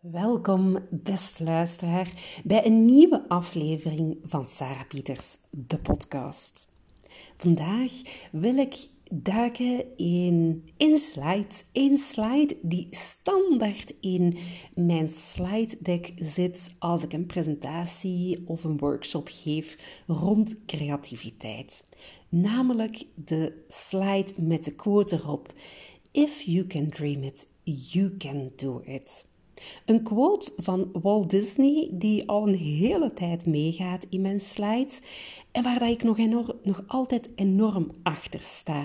Welkom, beste luisteraar, bij een nieuwe aflevering van Sarah Pieters, de podcast. Vandaag wil ik duiken in een slide. Een slide die standaard in mijn slide deck zit als ik een presentatie of een workshop geef rond creativiteit. Namelijk de slide met de quote erop: If you can dream it, you can do it. Een quote van Walt Disney die al een hele tijd meegaat in mijn slides en waar ik nog, enorm, nog altijd enorm achter sta.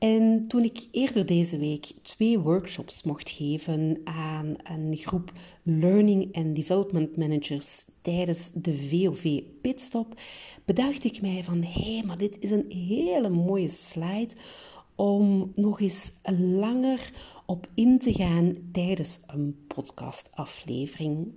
En toen ik eerder deze week twee workshops mocht geven aan een groep Learning and Development Managers tijdens de VOV Pitstop, bedacht ik mij van hé, hey, maar dit is een hele mooie slide om nog eens langer op in te gaan tijdens een podcastaflevering.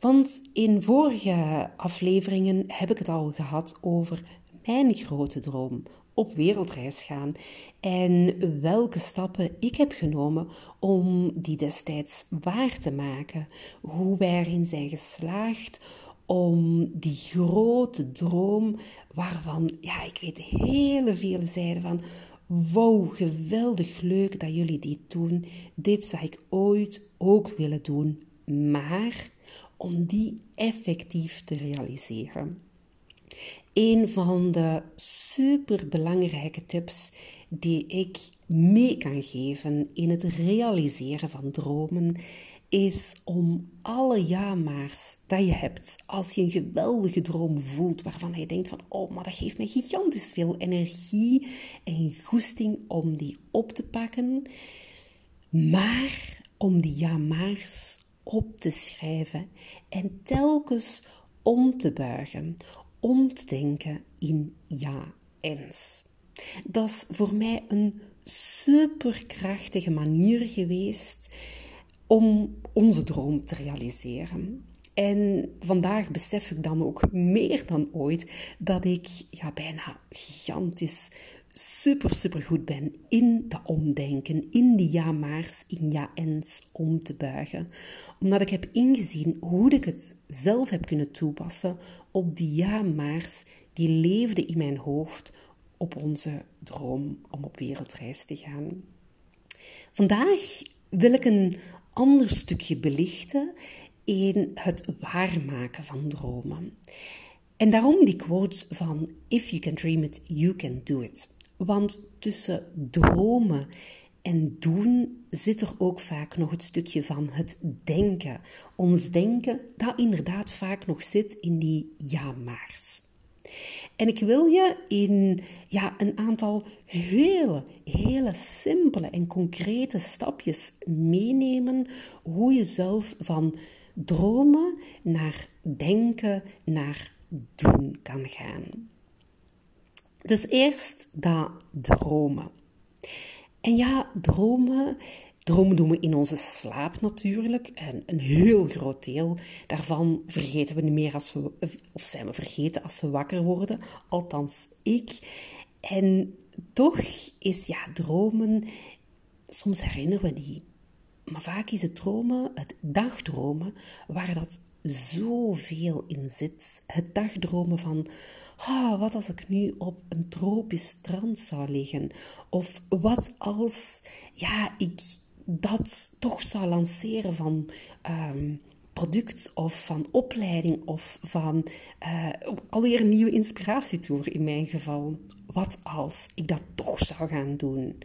Want in vorige afleveringen heb ik het al gehad over mijn grote droom op wereldreis gaan en welke stappen ik heb genomen om die destijds waar te maken. Hoe wij erin zijn geslaagd om die grote droom, waarvan ja, ik weet hele vele zeiden van Wow, geweldig leuk dat jullie dit doen. Dit zou ik ooit ook willen doen. Maar om die effectief te realiseren. Een van de superbelangrijke tips die ik mee kan geven in het realiseren van dromen is om alle ja-maars dat je hebt, als je een geweldige droom voelt waarvan je denkt van, oh, maar dat geeft mij gigantisch veel energie en goesting om die op te pakken, maar om die ja-maars op te schrijven en telkens om te buigen, om te denken in ja-ens. Dat is voor mij een superkrachtige manier geweest om onze droom te realiseren. En vandaag besef ik dan ook meer dan ooit dat ik ja, bijna gigantisch super, super goed ben in dat omdenken, in die ja-maars, in ja-ens om te buigen. Omdat ik heb ingezien hoe ik het zelf heb kunnen toepassen op die ja-maars die leefden in mijn hoofd op onze droom om op wereldreis te gaan. Vandaag wil ik een ander stukje belichten in het waarmaken van dromen. En daarom die quote van If you can dream it, you can do it. Want tussen dromen en doen zit er ook vaak nog het stukje van het denken. Ons denken, dat inderdaad vaak nog zit in die ja-maars. En ik wil je in ja, een aantal hele, hele simpele en concrete stapjes meenemen hoe je zelf van dromen naar denken, naar doen kan gaan. Dus eerst dat dromen. En ja, dromen Dromen doen we in onze slaap natuurlijk. En een heel groot deel daarvan vergeten we niet meer als we, of zijn we vergeten als we wakker worden. Althans, ik. En toch is ja, dromen, soms herinneren we die. Maar vaak is het dromen, het dagdromen, waar dat zoveel in zit. Het dagdromen van, oh, wat als ik nu op een tropisch strand zou liggen? Of wat als, ja, ik dat toch zou lanceren van ehm, product of van opleiding of van uh, alweer een nieuwe inspiratietour in mijn geval. Wat als ik dat toch zou gaan doen?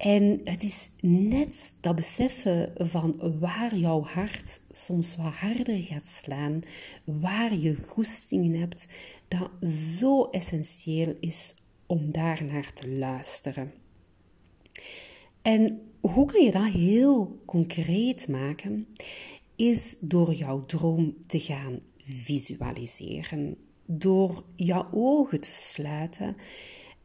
En het is net dat beseffen van waar jouw hart soms wat harder gaat slaan, waar je goesting in hebt, dat zo essentieel is om daar naar te luisteren. En hoe kan je dat heel concreet maken? Is door jouw droom te gaan visualiseren. Door jouw ogen te sluiten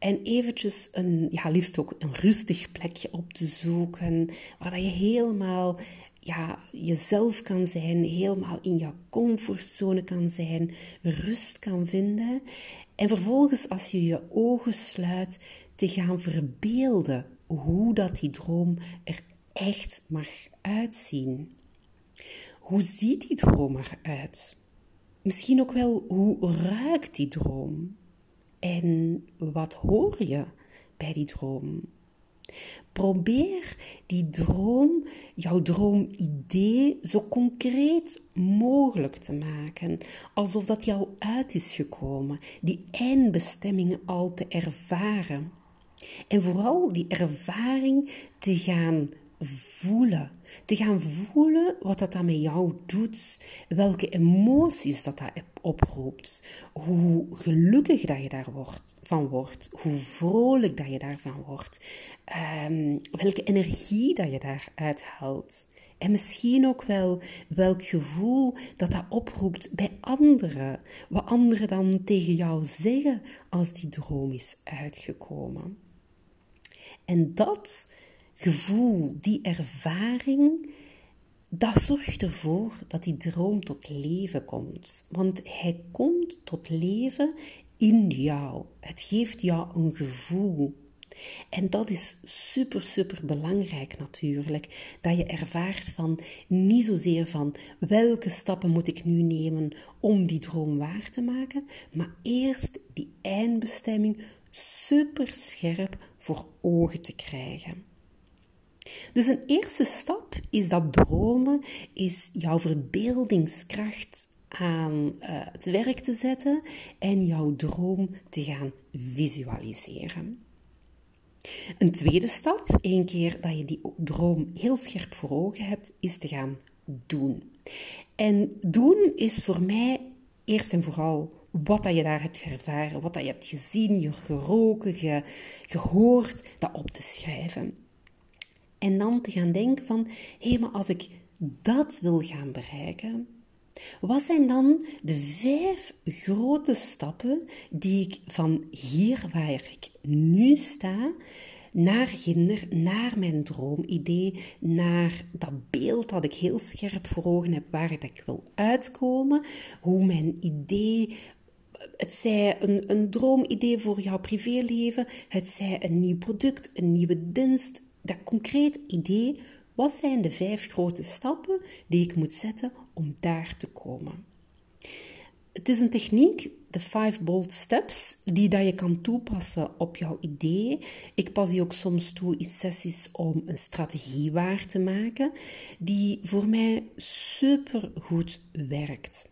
en eventjes een, ja, liefst ook een rustig plekje op te zoeken, waar je helemaal ja, jezelf kan zijn, helemaal in jouw comfortzone kan zijn, rust kan vinden. En vervolgens, als je je ogen sluit, te gaan verbeelden hoe dat die droom er echt mag uitzien. Hoe ziet die droom eruit? Misschien ook wel hoe ruikt die droom? En wat hoor je bij die droom? Probeer die droom, jouw droomidee, zo concreet mogelijk te maken. Alsof dat jou uit is gekomen. Die eindbestemming al te ervaren. En vooral die ervaring te gaan voelen. Te gaan voelen wat dat dan met jou doet. Welke emoties dat dat oproept. Hoe gelukkig dat je daarvan wordt. Hoe vrolijk dat je daarvan wordt. Um, welke energie dat je daaruit haalt. En misschien ook wel welk gevoel dat dat oproept bij anderen. Wat anderen dan tegen jou zeggen als die droom is uitgekomen. En dat gevoel, die ervaring, dat zorgt ervoor dat die droom tot leven komt. Want hij komt tot leven in jou. Het geeft jou een gevoel. En dat is super, super belangrijk natuurlijk. Dat je ervaart van niet zozeer van welke stappen moet ik nu nemen om die droom waar te maken, maar eerst die eindbestemming super scherp voor ogen te krijgen. Dus een eerste stap is dat dromen, is jouw verbeeldingskracht aan uh, het werk te zetten en jouw droom te gaan visualiseren. Een tweede stap, een keer dat je die droom heel scherp voor ogen hebt, is te gaan doen. En doen is voor mij eerst en vooral wat dat je daar hebt ervaren, wat dat je hebt gezien, je geroken, ge, gehoord, dat op te schrijven. En dan te gaan denken van, hé, maar als ik dat wil gaan bereiken, wat zijn dan de vijf grote stappen die ik van hier waar ik nu sta, naar ginder, naar mijn droomidee, naar dat beeld dat ik heel scherp voor ogen heb waar ik wil uitkomen, hoe mijn idee het zij een, een droomidee voor jouw privéleven, het zij een nieuw product, een nieuwe dienst, dat concreet idee, wat zijn de vijf grote stappen die ik moet zetten om daar te komen? Het is een techniek, de Five Bold Steps, die dat je kan toepassen op jouw idee. Ik pas die ook soms toe in sessies om een strategie waar te maken, die voor mij super goed werkt.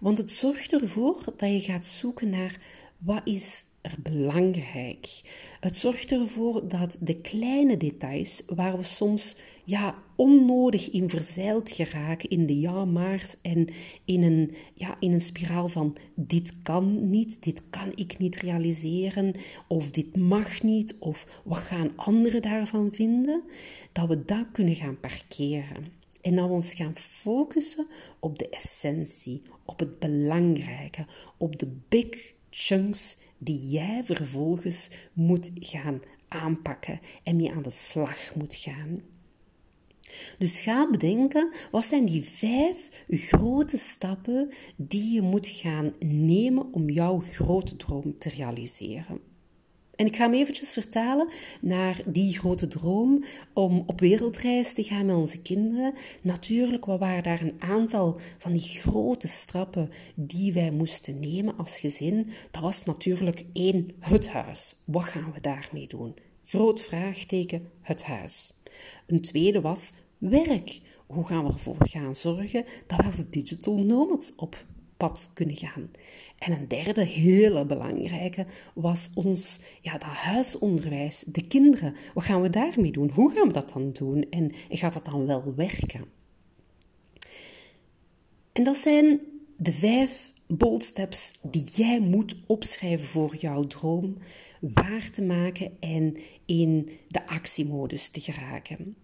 Want het zorgt ervoor dat je gaat zoeken naar wat is belangrijk. Het zorgt ervoor dat de kleine details, waar we soms ja, onnodig in verzeild geraken in de ja-maars en in een, ja, in een spiraal van dit kan niet, dit kan ik niet realiseren, of dit mag niet, of wat gaan anderen daarvan vinden, dat we dat kunnen gaan parkeren. En dat we ons gaan focussen op de essentie, op het belangrijke, op de big chunks die jij vervolgens moet gaan aanpakken en mee aan de slag moet gaan. Dus ga bedenken, wat zijn die vijf grote stappen die je moet gaan nemen om jouw grote droom te realiseren. En ik ga hem eventjes vertalen naar die grote droom om op wereldreis te gaan met onze kinderen. Natuurlijk, wat waren daar een aantal van die grote stappen die wij moesten nemen als gezin? Dat was natuurlijk één, het huis. Wat gaan we daarmee doen? Groot vraagteken, het huis. Een tweede was werk. Hoe gaan we ervoor gaan zorgen dat we als digital nomads op pad kunnen gaan. En een derde hele belangrijke was ons ja, dat huisonderwijs, de kinderen. Wat gaan we daarmee doen? Hoe gaan we dat dan doen? En, gaat dat dan wel werken? En dat zijn de vijf bold steps die jij moet opschrijven voor jouw droom waar te maken en in de actiemodus te geraken.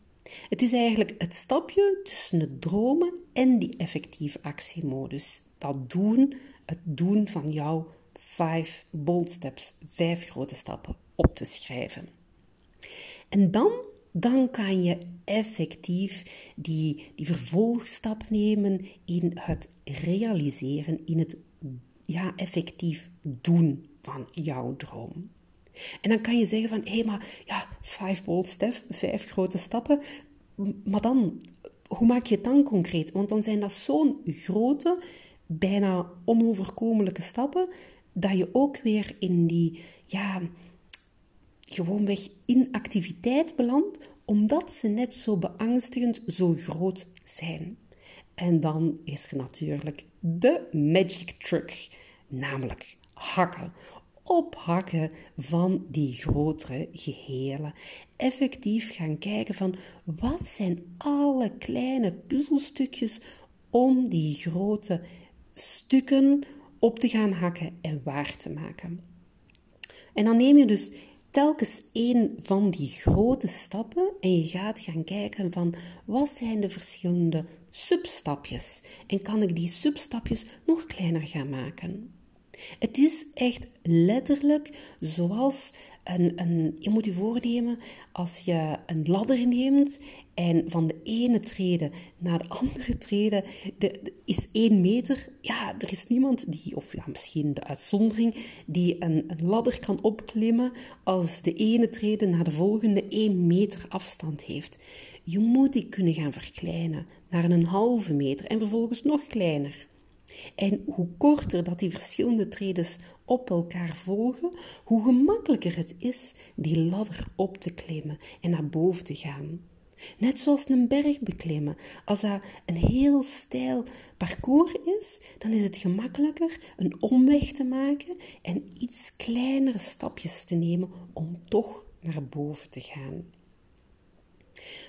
Het is eigenlijk het stapje tussen het dromen en die effectieve actiemodus dat doen, het doen van jouw vijf bold steps, vijf grote stappen op te schrijven. En dan, dan kan je effectief die, die vervolgstap nemen in het realiseren, in het ja, effectief doen van jouw droom. En dan kan je zeggen van, hé, hey, maar ja, vijf bold steps, vijf grote stappen, maar dan, hoe maak je het dan concreet? Want dan zijn dat zo'n grote, bijna onoverkomelijke stappen, dat je ook weer in die, ja, gewoonweg inactiviteit belandt, omdat ze net zo beangstigend, zo groot zijn. En dan is er natuurlijk de magic truc, namelijk hakken. Ophakken van die grotere gehelen. Effectief gaan kijken van wat zijn alle kleine puzzelstukjes om die grote stukken op te gaan hakken en waar te maken. En dan neem je dus telkens één van die grote stappen en je gaat gaan kijken van wat zijn de verschillende substapjes en kan ik die substapjes nog kleiner gaan maken. Het is echt letterlijk zoals een, je moet je voornemen als je een ladder neemt en van de ene trede naar de andere trede de, is één meter. Ja, er is niemand die, of ja, misschien de uitzondering, die een, een ladder kan opklimmen als de ene trede naar de volgende één meter afstand heeft. Je moet die kunnen gaan verkleinen naar een halve meter en vervolgens nog kleiner. En hoe korter dat die verschillende tredes op elkaar volgen, hoe gemakkelijker het is die ladder op te klimmen en naar boven te gaan. Net zoals een berg beklimmen. Als dat een heel steil parcours is, dan is het gemakkelijker een omweg te maken en iets kleinere stapjes te nemen om toch naar boven te gaan.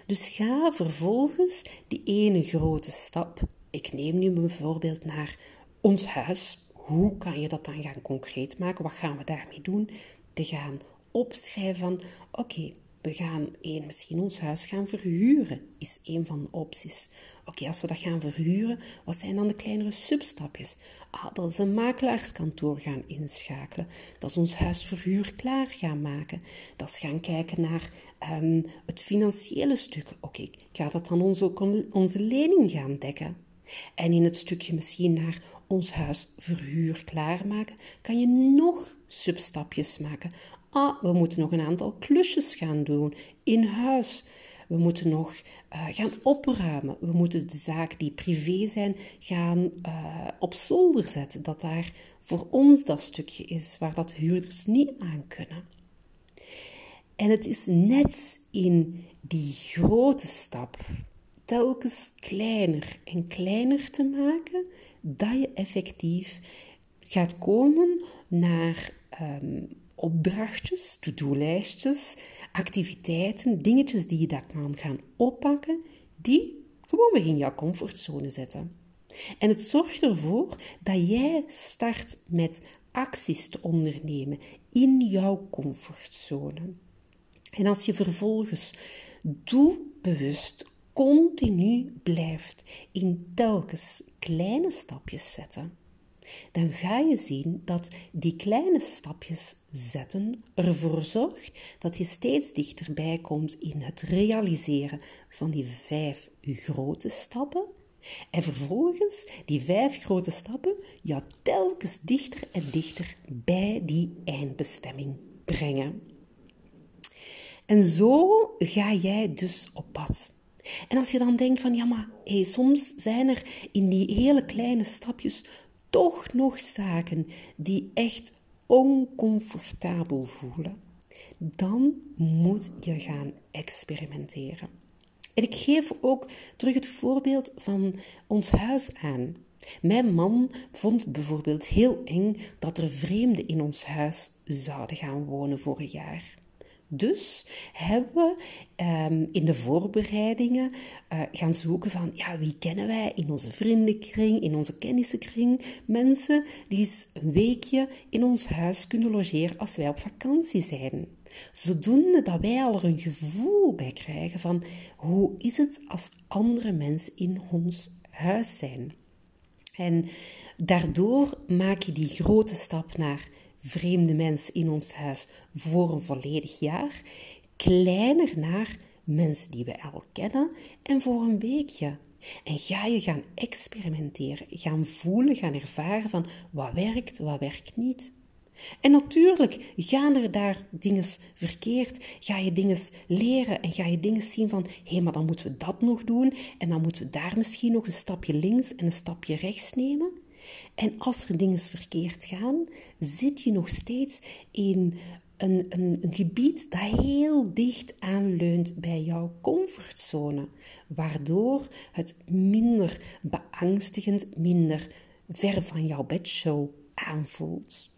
Dus ga vervolgens die ene grote stap ik neem nu bijvoorbeeld naar ons huis. Hoe kan je dat dan gaan concreet maken? Wat gaan we daarmee doen? Te gaan opschrijven van, oké, we gaan één, misschien ons huis gaan verhuren, is een van de opties. Oké, als we dat gaan verhuren, wat zijn dan de kleinere substapjes? Ah, dat is een makelaarskantoor gaan inschakelen. Dat is ons huis verhuur klaar gaan maken. Dat is gaan kijken naar ehm, het financiële stuk. Oké, gaat dat dan onze, onze lening gaan dekken? En in het stukje misschien naar ons huis verhuur klaarmaken, kan je nog substapjes maken. Ah, we moeten nog een aantal klusjes gaan doen in huis. We moeten nog uh, gaan opruimen. We moeten de zaken die privé zijn gaan uh, op zolder zetten. Dat daar voor ons dat stukje is waar dat huurders niet aan kunnen. En het is net in die grote stap telkens kleiner en kleiner te maken, dat je effectief gaat komen naar um, opdrachtjes, to-do-lijstjes, activiteiten, dingetjes die je daar kan gaan oppakken, die gewoon weer in jouw comfortzone zetten. En het zorgt ervoor dat jij start met acties te ondernemen in jouw comfortzone. En als je vervolgens doelbewust continu blijft in telkens kleine stapjes zetten, dan ga je zien dat die kleine stapjes zetten ervoor zorgt dat je steeds dichterbij komt in het realiseren van die vijf grote stappen. En vervolgens die vijf grote stappen jou telkens dichter en dichter bij die eindbestemming brengen. En zo ga jij dus op pad. En als je dan denkt van ja, maar hey, soms zijn er in die hele kleine stapjes toch nog zaken die echt oncomfortabel voelen, dan moet je gaan experimenteren. En ik geef ook terug het voorbeeld van ons huis aan. Mijn man vond het bijvoorbeeld heel eng dat er vreemden in ons huis zouden gaan wonen vorig jaar. Dus hebben we ehm, in de voorbereidingen uh, gaan zoeken van, ja, wie kennen wij in onze vriendenkring, in onze kennissenkring, mensen die eens een weekje in ons huis kunnen logeren als wij op vakantie zijn. Zodoende dat wij al er een gevoel bij krijgen van, hoe is het als andere mensen in ons huis zijn? En daardoor maak je die grote stap naar vreemde mensen in ons huis voor een volledig jaar, kleiner naar mensen die we al kennen en voor een weekje. En ga je gaan experimenteren, gaan voelen, gaan ervaren van wat werkt, wat werkt niet. En natuurlijk gaan er daar dingen verkeerd, ga je dingen leren en ga je dingen zien van, hé, hey, maar dan moeten we dat nog doen en dan moeten we daar misschien nog een stapje links en een stapje rechts nemen. En als er dingen verkeerd gaan, zit je nog steeds in een, een, gebied dat heel dicht aanleunt bij jouw comfortzone, waardoor het minder beangstigend, minder ver van jouw bedshow aanvoelt.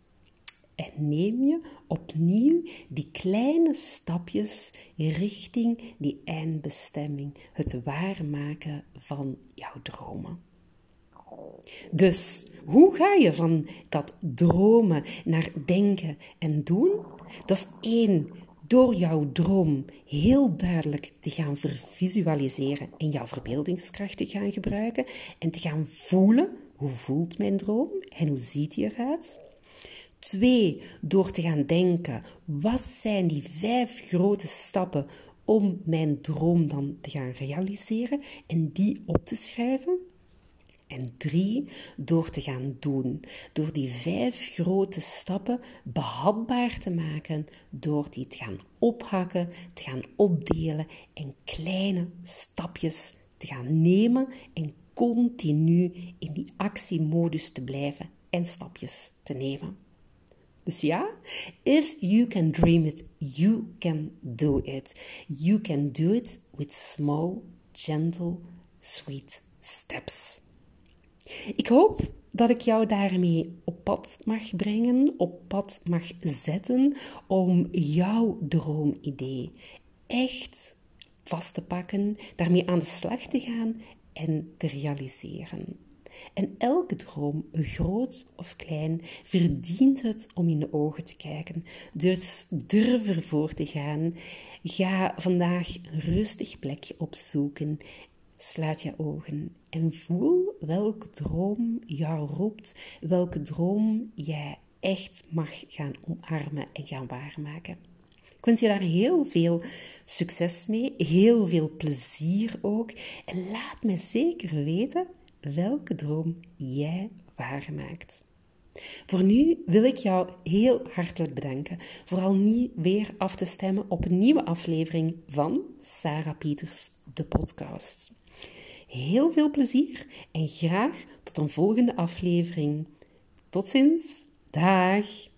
En neem je opnieuw die kleine stapjes richting die eindbestemming, het waarmaken van jouw dromen. Dus hoe ga je van dat dromen naar denken en doen? Dat is één, door jouw droom heel duidelijk te gaan visualiseren en jouw verbeeldingskracht te gaan gebruiken en te gaan voelen hoe voelt mijn droom en hoe ziet die eruit. Twee, door te gaan denken, wat zijn die vijf grote stappen om mijn droom dan te gaan realiseren en die op te schrijven. En drie, door te gaan doen. Door die vijf grote stappen behapbaar te maken, door die te gaan ophakken, te gaan opdelen en kleine stapjes te gaan nemen en continu in die actiemodus te blijven en stapjes te nemen. Dus ja, if you can dream it, you can do it. You can do it with small, gentle, sweet steps. Ik hoop dat ik jou daarmee op pad mag brengen, op pad mag zetten om jouw droomidee echt vast te pakken, daarmee aan de slag te gaan en te realiseren. En elke droom, groot of klein, verdient het om in de ogen te kijken. Dus durf ervoor te gaan. Ga vandaag een rustig plekje opzoeken. Sluit je ogen en voel welke droom jou roept, welke droom jij echt mag gaan omarmen en gaan waarmaken. Ik wens je daar heel veel succes mee, heel veel plezier ook. En laat me zeker weten welke droom jij waarmaakt. Voor nu wil ik jou heel hartelijk bedanken voor al niet weer af te stemmen op een nieuwe aflevering van Sarah Pieters, de podcast. Heel veel plezier en graag tot een volgende aflevering. Tot ziens. Dag.